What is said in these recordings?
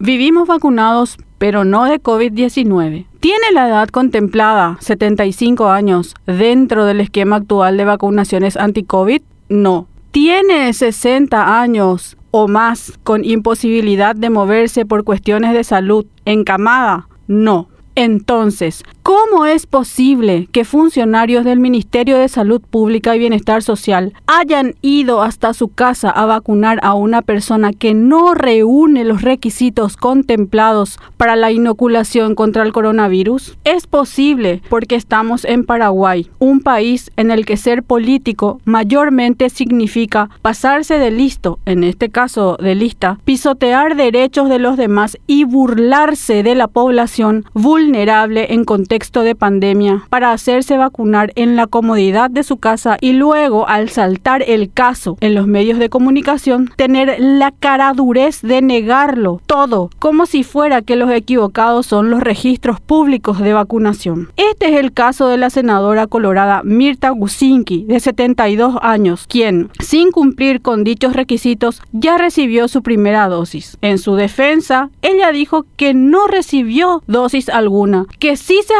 Vivimos vacunados, pero no de COVID-19. ¿Tiene la edad contemplada, 75 años, dentro del esquema actual de vacunaciones anti-COVID? No. ¿Tiene 60 años o más con imposibilidad de moverse por cuestiones de salud encamada? No. Entonces, ¿cómo es posible que funcionarios del Ministerio de Salud Pública y Bienestar Social hayan ido hasta su casa a vacunar a una persona que no reúne los requisitos contemplados para la inoculación contra el coronavirus? Es posible porque estamos en Paraguay, un país en el que ser político mayormente significa pasarse de listo, en este caso de lista, pisotear derechos de los demás y burlarse de la población vulnerable en contexto de pandemia para hacerse vacunar en la comodidad de su casa y luego al saltar el caso en los medios de comunicación tener la caradurez de negarlo todo como si fuera que los equivocados son los registros públicos de vacunación. Este es el caso de la senadora colorada Mirta Gusinki de 72 años, quien sin cumplir con dichos requisitos ya recibió su primera dosis. En su defensa, ella dijo que no recibió dosis alguna que sí se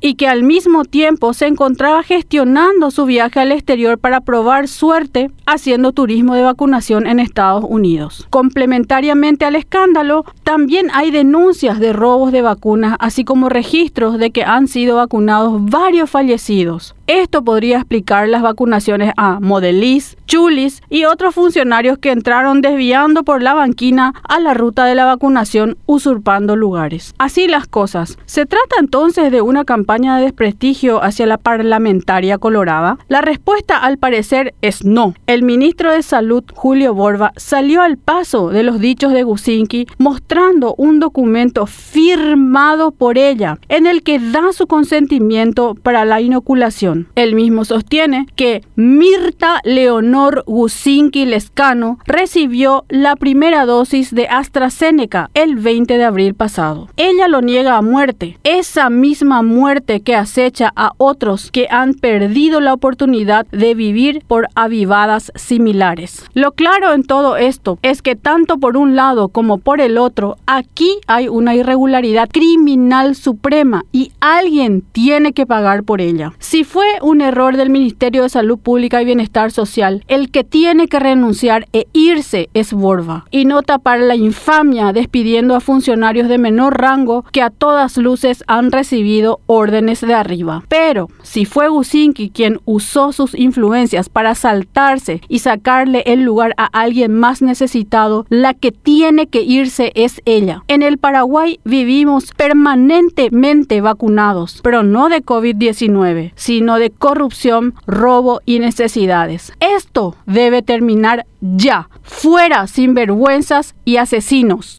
y que al mismo tiempo se encontraba gestionando su viaje al exterior para probar suerte haciendo turismo de vacunación en Estados Unidos. Complementariamente al escándalo, también hay denuncias de robos de vacunas, así como registros de que han sido vacunados varios fallecidos. Esto podría explicar las vacunaciones a Modelis, Chulis y otros funcionarios que entraron desviando por la banquina a la ruta de la vacunación usurpando lugares. Así las cosas. ¿Se trata entonces de una campaña de desprestigio hacia la parlamentaria colorada? La respuesta al parecer es no. El ministro de Salud, Julio Borba, salió al paso de los dichos de Gusinki mostrando un documento firmado por ella en el que da su consentimiento para la inoculación él mismo sostiene que Mirta Leonor Gusinki Lescano recibió la primera dosis de AstraZeneca el 20 de abril pasado. Ella lo niega a muerte, esa misma muerte que acecha a otros que han perdido la oportunidad de vivir por avivadas similares. Lo claro en todo esto es que tanto por un lado como por el otro, aquí hay una irregularidad criminal suprema y alguien tiene que pagar por ella. Si fue un error del Ministerio de Salud Pública y Bienestar Social. El que tiene que renunciar e irse es Borba y no tapar la infamia despidiendo a funcionarios de menor rango que a todas luces han recibido órdenes de arriba. Pero si fue Gusinki quien usó sus influencias para saltarse y sacarle el lugar a alguien más necesitado, la que tiene que irse es ella. En el Paraguay vivimos permanentemente vacunados, pero no de COVID-19, de corrupción, robo y necesidades. Esto debe terminar ya. Fuera sinvergüenzas y asesinos.